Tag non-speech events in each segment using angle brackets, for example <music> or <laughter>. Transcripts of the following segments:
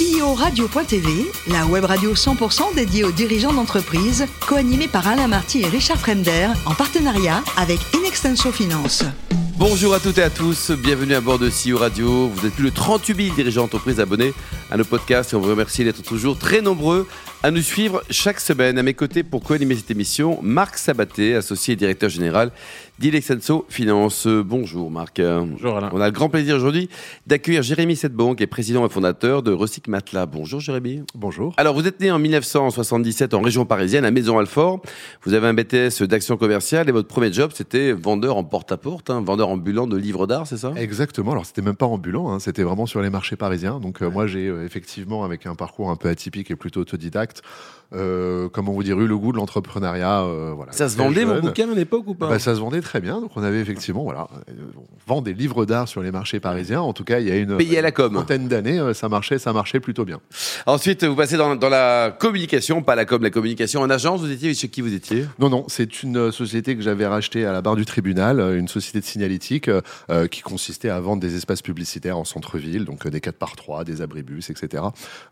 CEO Radio.tv, la web radio 100% dédiée aux dirigeants d'entreprise, co-animée par Alain Marty et Richard Fremder, en partenariat avec Inextenso Finance. Bonjour à toutes et à tous, bienvenue à bord de CEO Radio. Vous êtes plus de 38 000 dirigeants d'entreprise abonnés à nos podcasts et on vous remercie d'être toujours très nombreux à nous suivre chaque semaine. À mes côtés pour co-animer cette émission, Marc Sabaté, associé et directeur général d'Ilexenso Finance. Bonjour Marc. Bonjour Alain. On a le grand plaisir aujourd'hui d'accueillir Jérémy Setbon, qui est président et fondateur de Recyc Matelas. Bonjour Jérémy. Bonjour. Alors vous êtes né en 1977 en région parisienne, à Maison-Alfort. Vous avez un BTS d'action commerciale et votre premier job c'était vendeur en porte-à-porte, hein, vendeur ambulant de livres d'art, c'est ça? Exactement. Alors c'était même pas ambulant, hein, c'était vraiment sur les marchés parisiens. Donc euh, moi j'ai euh, effectivement avec un parcours un peu atypique et plutôt autodidacte, euh, comment vous dire, eu le goût de l'entrepreneuriat. euh, voilà, Ça se vendait vos jeune. bouquins à l'époque ou pas Bah, ça se vendait très bien. Donc on avait effectivement, voilà, euh, on vend des livres d'art sur les marchés parisiens. En tout cas, il y a une Payé à la com. vingtaine d'années, euh, ça marchait, ça marchait plutôt bien. Ensuite, vous passez dans, dans la communication, pas la com, la communication en agence. Vous étiez chez qui vous étiez? Non, non, c'est une euh, société que j'avais rachetée à la barre du tribunal, une société de signalétique euh, qui consistait à vendre des espaces publicitaires en centre-ville, donc des 4 par 3 des abribus, etc.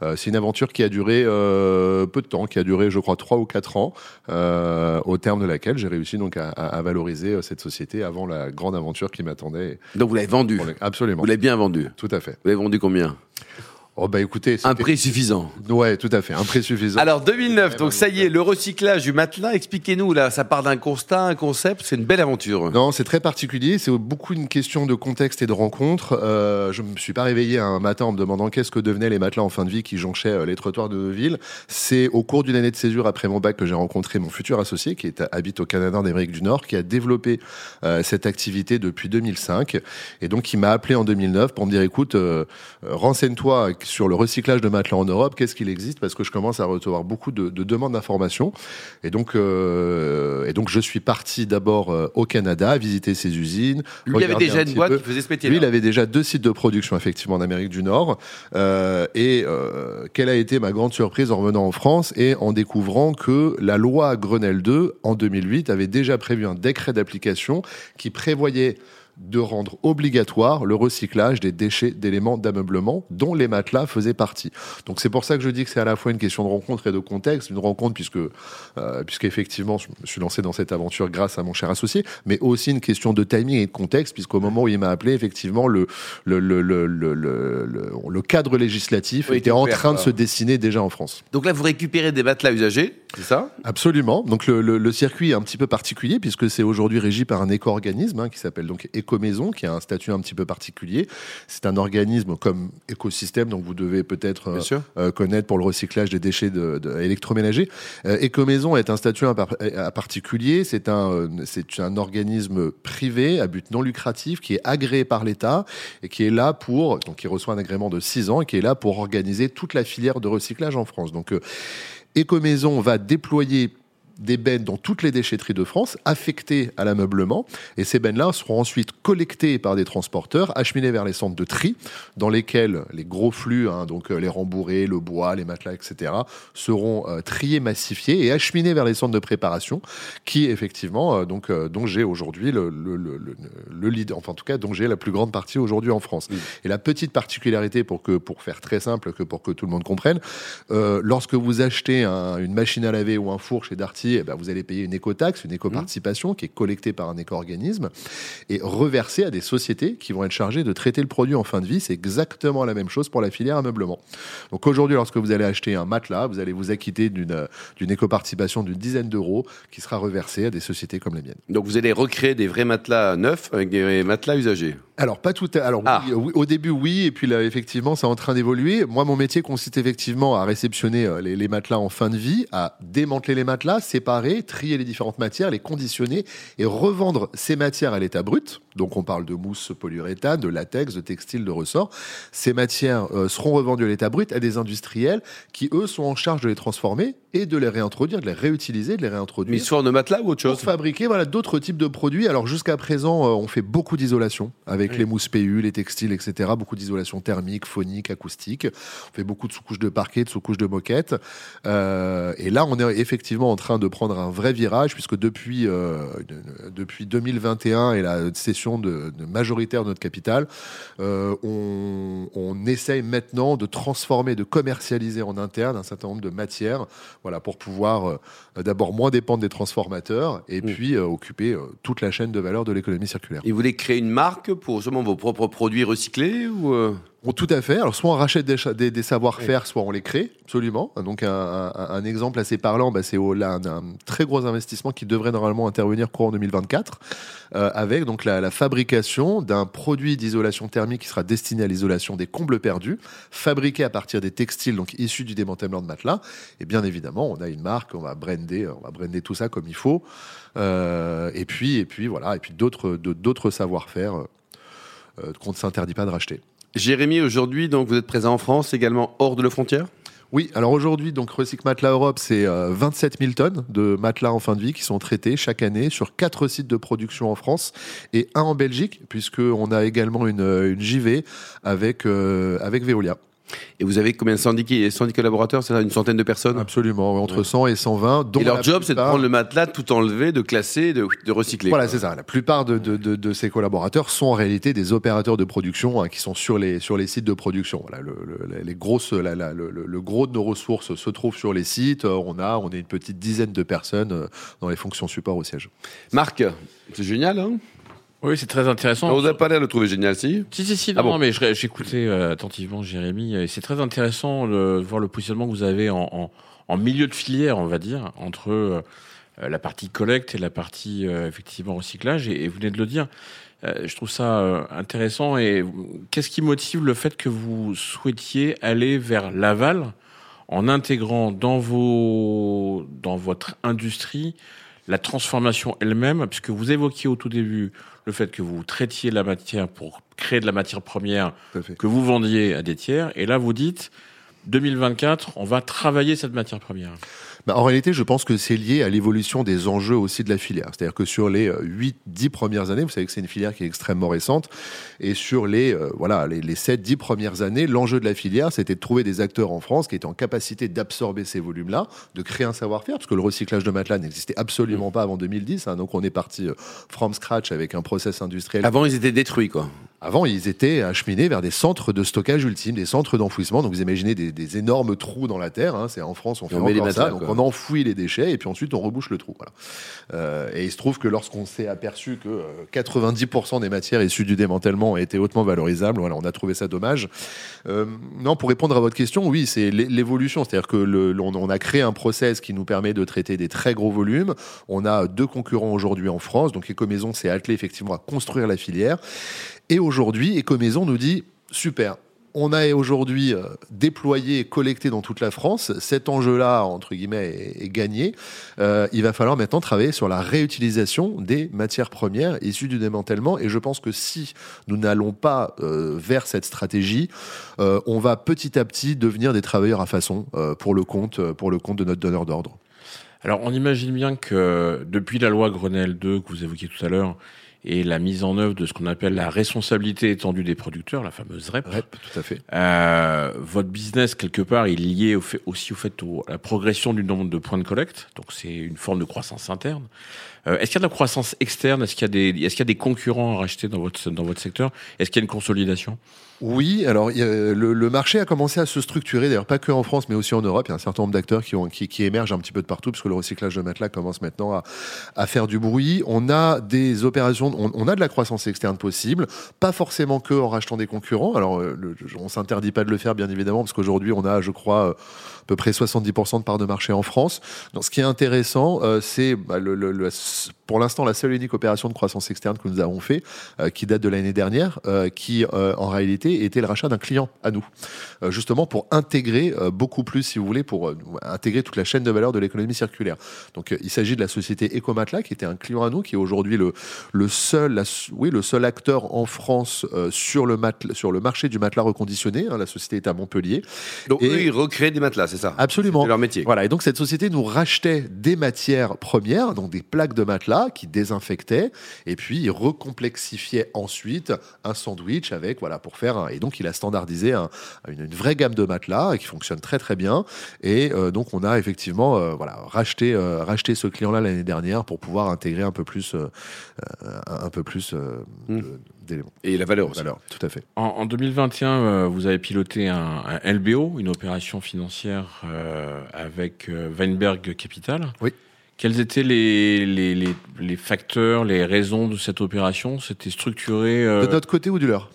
Euh, c'est une aventure qui a duré euh, peu de temps, qui a duré, je crois, 3 ou 4 ans, euh, au terme de laquelle j'ai réussi donc à, à- valoriser euh, cette société avant la grande aventure qui m'attendait. Donc vous l'avez vendu. Pour le- Absolument, Vous l'avez bien vendu. tout à fait. Vous l'avez vendu combien? Oh bah écoutez, Un prix suffisant. Ouais, tout à fait, un prix suffisant. Alors 2009, donc ça y est, le recyclage du matelas. Expliquez-nous là, ça part d'un constat, un concept, c'est une belle aventure. Non, c'est très particulier. C'est beaucoup une question de contexte et de rencontre. Euh, je me suis pas réveillé un matin en me demandant qu'est-ce que devenaient les matelas en fin de vie qui jonchaient euh, les trottoirs de nos villes. C'est au cours d'une année de césure après mon bac que j'ai rencontré mon futur associé qui est, habite au Canada en Amérique du Nord, qui a développé euh, cette activité depuis 2005. Et donc, il m'a appelé en 2009 pour me dire, écoute, euh, euh, renseigne-toi sur le recyclage de matelas en Europe. Qu'est-ce qu'il existe? Parce que je commence à recevoir beaucoup de, de demandes d'informations. Et donc, euh, et donc, je suis parti d'abord euh, au Canada, visiter ses usines. Lui il avait déjà un une petit boîte peu. qui faisait ce métier. Lui, il avait déjà deux sites de production, effectivement, en Amérique du Nord. Euh, et euh, quelle a été ma grande surprise en revenant en France et en découvrant que la loi Grenelle 2, en 2008, avait déjà prévu un décret d'application qui prévoyait de rendre obligatoire le recyclage des déchets d'éléments d'ameublement dont les matelas faisaient partie. Donc c'est pour ça que je dis que c'est à la fois une question de rencontre et de contexte, une rencontre puisque euh, puisqu'effectivement je me suis lancé dans cette aventure grâce à mon cher associé, mais aussi une question de timing et de contexte puisqu'au moment où il m'a appelé effectivement le le, le, le, le, cadre législatif Oui, était en train de quoi. se dessiner déjà en France. Donc là, vous récupérez des matelas usagés, c'est ça? Absolument. Donc le, circuit est un petit peu particulier puisque c'est aujourd'hui régi par un éco-organisme hein, qui s'appelle donc Écomaison, qui a un statut un petit peu particulier. C'est un organisme comme écosystème, donc vous devez peut-être euh, euh, connaître pour le recyclage des déchets de, de- électroménagers. Euh, Écomaison est un statut à particulier. C'est un, euh, c'est un organisme privé à but non lucratif qui est agréé par l'État et qui est là pour, donc qui reçoit un agrément de 6 ans et qui est là pour organiser toute la filière de recyclage en France. Donc euh, Écomaison va déployer des bennes dans toutes les déchetteries de France, affectées à l'ameublement. Et ces bennes-là seront ensuite collectées par des transporteurs, acheminées vers les centres de tri, dans lesquels les gros flux, hein, donc euh, les rembourrés, le bois, les matelas, etc., seront euh, triés, massifiés et acheminés vers les centres de préparation, qui effectivement, euh, donc, euh, dont j'ai aujourd'hui le, le, le, le, le lead, enfin en tout cas, dont j'ai la plus grande partie aujourd'hui en France. Et la petite particularité, pour, que, pour faire très simple, que pour que tout le monde comprenne, lorsque vous achetez un- une machine à laver ou un four chez Darty, eh ben, vous allez payer une écotaxe, une éco-participation qui est collectée par un éco-organisme et reversée à des sociétés qui vont être chargées de traiter le produit en fin de vie. C'est exactement la même chose pour la filière ameublement. Donc aujourd'hui, lorsque vous allez acheter un matelas, vous allez vous acquitter d'une euh, d'une éco-participation d'une dizaine d'euros qui sera reversée à des sociétés comme la mienne. Donc vous allez recréer des vrais matelas neufs avec des matelas usagés. Alors pas tout. à- Alors Ah. oui, oui, au début oui, et puis là effectivement c'est en train d'évoluer. Moi mon métier consiste effectivement à réceptionner euh, les, les matelas en fin de vie, à démanteler les matelas, séparer, trier les différentes matières, les conditionner et revendre ces matières à l'état brut. Donc on parle de mousse polyuréthane, de latex, de textile, de ressort. Ces matières euh, seront revendues à l'état brut à des industriels qui eux sont en charge de les transformer et de les réintroduire, de les réutiliser, de les réintroduire Mais forme de matelas ou autre pour chose? fabriquer voilà, d'autres types de produits. Alors jusqu'à présent, euh, on fait beaucoup d'isolation avec avec les mousses PU, les textiles, etc. Beaucoup d'isolation thermique, phonique, acoustique. On fait beaucoup de sous-couches de parquet, de sous-couches de moquette. Euh, et là, on est effectivement en train de prendre un vrai virage, puisque depuis, euh, depuis 2021 et la cession de, majoritaire de notre capital, euh, on, on essaye maintenant de transformer, de commercialiser en interne un certain nombre de matières, voilà, pour pouvoir d'abord moins dépendre des transformateurs et puis occuper toute la chaîne de valeur de l'économie circulaire. Et vous voulez créer une marque pour vos propres produits recyclés ou tout à fait. Alors, soit on rachète des, des, savoir-faire, soit on les crée, absolument. Donc, un, exemple assez parlant, bah, c'est un, un, très gros investissement qui devrait normalement intervenir courant 2024, euh, avec donc la, fabrication d'un produit d'isolation thermique qui sera destiné à l'isolation des combles perdus, fabriqué à partir des textiles donc issus du démantèlement de matelas. Et bien évidemment, on a une marque, on va brander, on va brander tout ça comme il faut. Euh, et puis, et puis voilà, et puis d'autres, d'autres savoir-faire euh, qu'on ne s'interdit pas de racheter. Jérémy, aujourd'hui, donc vous êtes présent en France, également hors de nos frontières? Oui, alors aujourd'hui, donc Recycle Matelas Europe, c'est 27 euh, 000 tonnes de matelas en fin de vie qui sont traités chaque année sur quatre sites de production en France et un en Belgique, puisqu'on a également une, une JV avec, euh, avec Veolia. Et vous avez combien de syndiqués, 110 collaborateurs C'est une centaine de personnes Absolument, entre 100 et 120. et leur job, c'est de prendre le matelas, tout enlever, de classer, de, de recycler. Voilà, c'est ça. La plupart de, de, de, ces collaborateurs sont en réalité des opérateurs de production hein, qui sont sur les, sur les sites de production. Voilà, le, les grosses, la, le, le, gros de nos ressources se trouve sur les sites. On a, on est une petite dizaine de personnes euh, dans les fonctions support au siège. Marc, c'est génial, hein? Oui, c'est très intéressant. On vous a pas l'air de le trouver génial, si Si, si, si. Ah non, mais j'écoutais euh, attentivement Jérémy. Et c'est très intéressant de voir le positionnement que vous avez en, en, en, milieu de filière, on va dire, entre euh, la partie collecte et la partie, euh, effectivement, recyclage. Et, vous venez de le dire. je trouve ça intéressant. Et qu'est-ce qui motive le fait que vous souhaitiez aller vers l'aval en intégrant dans, vos, dans votre industrie la transformation elle-même, puisque vous évoquiez au tout début le fait que vous traitiez la matière pour créer de la matière première que vous vendiez à des tiers, et là vous dites 2024, on va travailler cette matière première. Bah, en réalité, je pense que c'est lié à l'évolution des enjeux aussi de la filière. C'est-à-dire que sur les 8-10 euh, premières années, vous savez que c'est une filière qui est extrêmement récente, et sur les, euh, voilà, les, les 7-10 premières années, l'enjeu de la filière, c'était de trouver des acteurs en France qui étaient en capacité d'absorber ces volumes-là, de créer un savoir-faire, parce que le recyclage de matelas n'existait absolument pas avant 2010. Hein, donc on est parti euh, from scratch avec un process industriel. Avant, ils étaient détruits, quoi. Avant, ils étaient acheminés vers des centres de stockage ultime, des centres d'enfouissement. Donc, vous imaginez des, énormes trous dans la terre. Hein. C'est en France, on fait encore ça. Donc, on enfouit les déchets et puis ensuite on rebouche le trou. Voilà. Euh, et il se trouve que lorsqu'on s'est aperçu que 90% euh, des matières issues du démantèlement étaient hautement valorisables, voilà, on a trouvé ça dommage. Euh, non, pour répondre à votre question, oui, c'est l'évolution. C'est-à-dire que le, on, a créé un process qui nous permet de traiter des très gros volumes. On a deux concurrents aujourd'hui en France. Donc, Ecomaison s'est attelé effectivement à construire la filière. Et aujourd'hui, Ecomaison nous dit super. On a aujourd'hui euh, déployé et collecté dans toute la France. Cet enjeu-là, entre guillemets, est, gagné. Euh, il va falloir maintenant travailler sur la réutilisation des matières premières issues du démantèlement. Et je pense que si nous n'allons pas euh, vers cette stratégie, on va petit à petit devenir des travailleurs à façon pour le compte, pour le compte de notre donneur d'ordre. Alors, on imagine bien que depuis la loi Grenelle 2 que vous évoquiez tout à l'heure, et la mise en œuvre de ce qu'on appelle la responsabilité étendue des producteurs, la fameuse REP. REP, tout à fait. Euh, votre business, quelque part, est lié au fait, aussi au fait à la progression du nombre de points de collecte. Donc, c'est une forme de croissance interne. Euh, est-ce qu'il y a de la croissance externe? Est-ce qu'il y a des, concurrents à racheter dans votre, secteur? Est-ce qu'il y a une consolidation? Oui, alors le, marché a commencé à se structurer, d'ailleurs pas que en France, mais aussi en Europe. Il y a un certain nombre d'acteurs qui, émergent un petit peu de partout, puisque le recyclage de matelas commence maintenant à, faire du bruit. On a des opérations, on, a de la croissance externe possible, pas forcément que en rachetant des concurrents. Alors, euh, le, on s'interdit pas de le faire, bien évidemment, parce qu'aujourd'hui, on a, je crois, à peu près 70% de parts de marché en France. Donc, ce qui est intéressant, euh, c'est bah, le, pour l'instant la seule et unique opération de croissance externe que nous avons fait, euh, qui date de l'année dernière, qui en réalité était le rachat d'un client à nous, euh, justement pour intégrer euh, beaucoup plus, si vous voulez, pour euh, intégrer toute la chaîne de valeur de l'économie circulaire. Donc il s'agit de la société Ecomatla, qui était un client à nous, qui est aujourd'hui le, le seul, la- oui, le seul acteur en France euh, sur, le matelas- sur le marché du matelas reconditionné. hein. la société est à Montpellier. Donc, Et- eux, ils recréent des matelas, c'est ça? Absolument. C'est leur métier. Voilà, et donc cette société nous rachetait des matières premières, donc des plaques de matelas qui désinfectaient, et puis il recomplexifiait ensuite un sandwich avec, voilà, pour faire, un- et donc il a standardisé un- une, une vraie gamme de matelas qui fonctionne très très bien, et euh, donc on a effectivement, euh, voilà, racheté, euh, racheté ce client-là l'année dernière pour pouvoir intégrer un peu plus, un peu plus euh, Mm. de- d'éléments. Et la valeur aussi. Alors, tout à fait. En, en 2021, euh, vous avez piloté un, un LBO, une opération financière euh, avec euh, Weinberg Capital. Oui. Quels étaient les, les, les, les facteurs, les raisons de cette opération? C'était structuré euh, De notre côté ou du leur?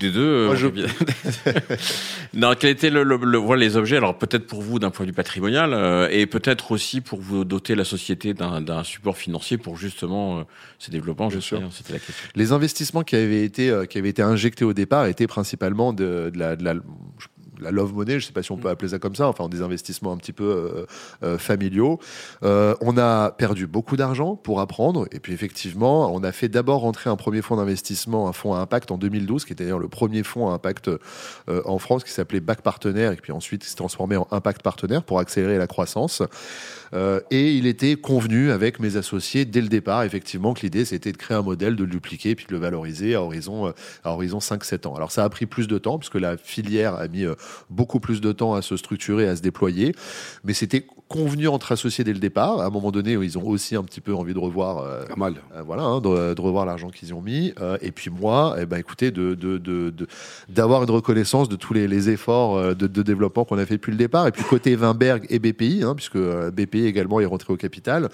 Des deux. euh, Moi, je- <laughs> non, quels étaient le, le- le- voilà, les objets? Alors peut-être pour vous d'un point de vue patrimonial euh, et peut-être aussi pour vous doter la société d'un support financier pour justement euh, ses développements. Je Bien sûr. rien, c'était la question. Les investissements qui avaient été, euh, qui avaient été injectés au départ étaient principalement de, de la, de la- la love money, je ne sais pas si on peut appeler ça comme ça, enfin des investissements un petit peu euh, euh, familiaux. Euh, on a perdu beaucoup d'argent pour apprendre, et puis effectivement, on a fait d'abord rentrer un premier fonds d'investissement, un fonds à impact en 2012, qui était d'ailleurs le premier fonds à impact en France, qui s'appelait Bac Partenaire, et puis ensuite qui s'est transformé en Impact Partenaire pour accélérer la croissance. Et il était convenu avec mes associés dès le départ, effectivement, que l'idée c'était de créer un modèle, de le dupliquer, puis de le valoriser à horizon, à horizon 5-7 ans. Alors ça a pris plus de temps, puisque la filière a mis beaucoup plus de temps à se structurer, à se déployer, mais c'était convenu entre associés dès le départ. À un moment donné, ils ont aussi un petit peu envie de revoir euh, mal. euh, voilà, hein, de, de revoir l'argent qu'ils y ont mis. Euh, et puis moi, eh ben, écoutez, de, de, de, de- d'avoir une reconnaissance de tous les, les efforts de, développement qu'on a fait depuis le départ. Et puis côté Weinberg et BPI, hein, puisque BPI également est rentré au capital.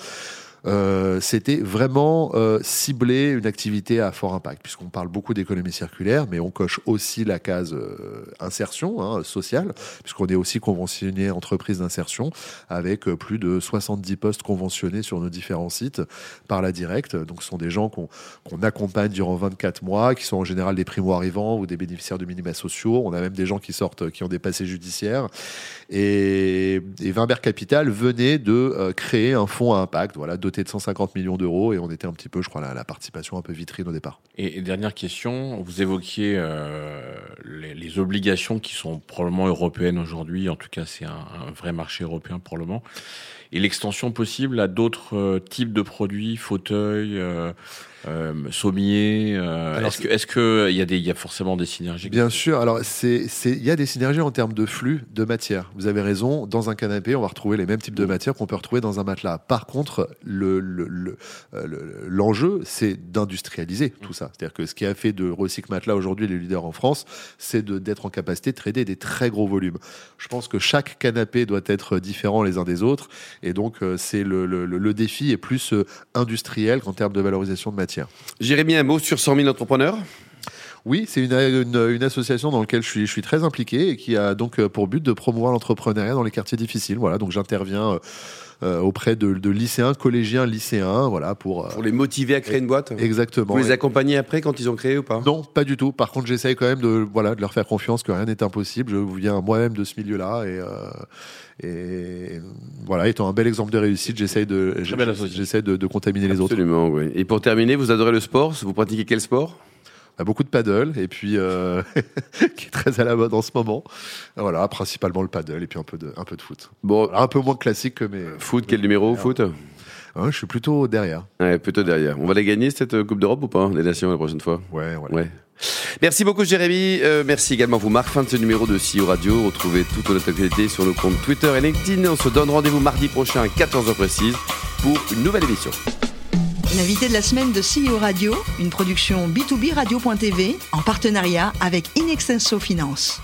Euh, c'était vraiment euh, cibler une activité à fort impact, puisqu'on parle beaucoup d'économie circulaire, mais on coche aussi la case euh, insertion hein, sociale, puisqu'on est aussi conventionné entreprise d'insertion, avec plus de 70 postes conventionnés sur nos différents sites par la directe. Donc, ce sont des gens qu'on accompagne durant 24 mois, qui sont en général des primo-arrivants ou des bénéficiaires de minima sociaux. On a même des gens qui sortent, qui ont des passés judiciaires. Et, et Weinberg Capital venait de créer un fonds à impact, voilà, de 150 millions d'euros, et on était un petit peu, je crois, la, participation un peu vitrine au départ. Et, dernière question, vous évoquiez euh, les, les obligations qui sont probablement européennes aujourd'hui. En tout cas, c'est un, un vrai marché européen pour le moment. Et l'extension possible à d'autres euh, types de produits, fauteuils, euh, euh, sommiers. euh, est-ce que, est-ce que il y a des, il y a forcément des synergies Bien sûr. Alors, c'est, c'est, il y a des synergies en termes de flux de matière. Vous avez raison. Dans un canapé, on va retrouver les mêmes types de matières qu'on peut retrouver dans un matelas. Par contre, le, le, le- le- l'enjeu, c'est d'industrialiser tout ça. C'est-à-dire que ce qui a fait de Recycle Matelas aujourd'hui les leaders en France, c'est de, d'être en capacité de trader des très gros volumes. Je pense que chaque canapé doit être différent les uns des autres. Et donc, euh, c'est le, le, le- défi est plus euh, industriel qu'en termes de valorisation de matière. Jérémy, un mot sur 100 000 entrepreneurs? Oui, c'est une, une, une association dans laquelle je suis, je suis très impliqué et qui a donc euh, pour but de promouvoir l'entrepreneuriat dans les quartiers difficiles. Voilà, donc j'interviens euh, euh, auprès de, de lycéens, collégiens, lycéens, voilà pour, euh, Pour les motiver à créer une boîte? Exactement. Vous les accompagnez après quand ils ont créé ou pas? Non, pas du tout. Par contre, j'essaye quand même de, voilà, de leur faire confiance que rien n'est impossible. Je viens moi-même de ce milieu-là et, euh, et voilà, étant un bel exemple de réussite, j'essaye de, j'essaie de, de contaminer les autres. Absolument, oui. Et pour terminer, vous adorez le sport? Vous pratiquez quel sport? A beaucoup de paddle et puis euh, <laughs> qui est très à la mode en ce moment. Voilà, principalement le paddle et puis un peu de, un peu de foot. Bon, un peu moins classique que mes. foot, quel numéro Foot Ouais, je suis plutôt derrière. Ouais, plutôt derrière. On va les gagner cette euh, Coupe d'Europe ou pas Des Nations la prochaine fois? Ouais, voilà. Ouais. Merci beaucoup Jérémy, Euh, merci également à vous Marc, fin de ce numéro de CEO Radio. Retrouvez toute notre actualité sur nos comptes Twitter et LinkedIn. On se donne rendez-vous mardi prochain à 14h précise pour une nouvelle émission. L'invité de la semaine de CEO Radio, une production B2B Radio.tv en partenariat avec Inextenso Finance.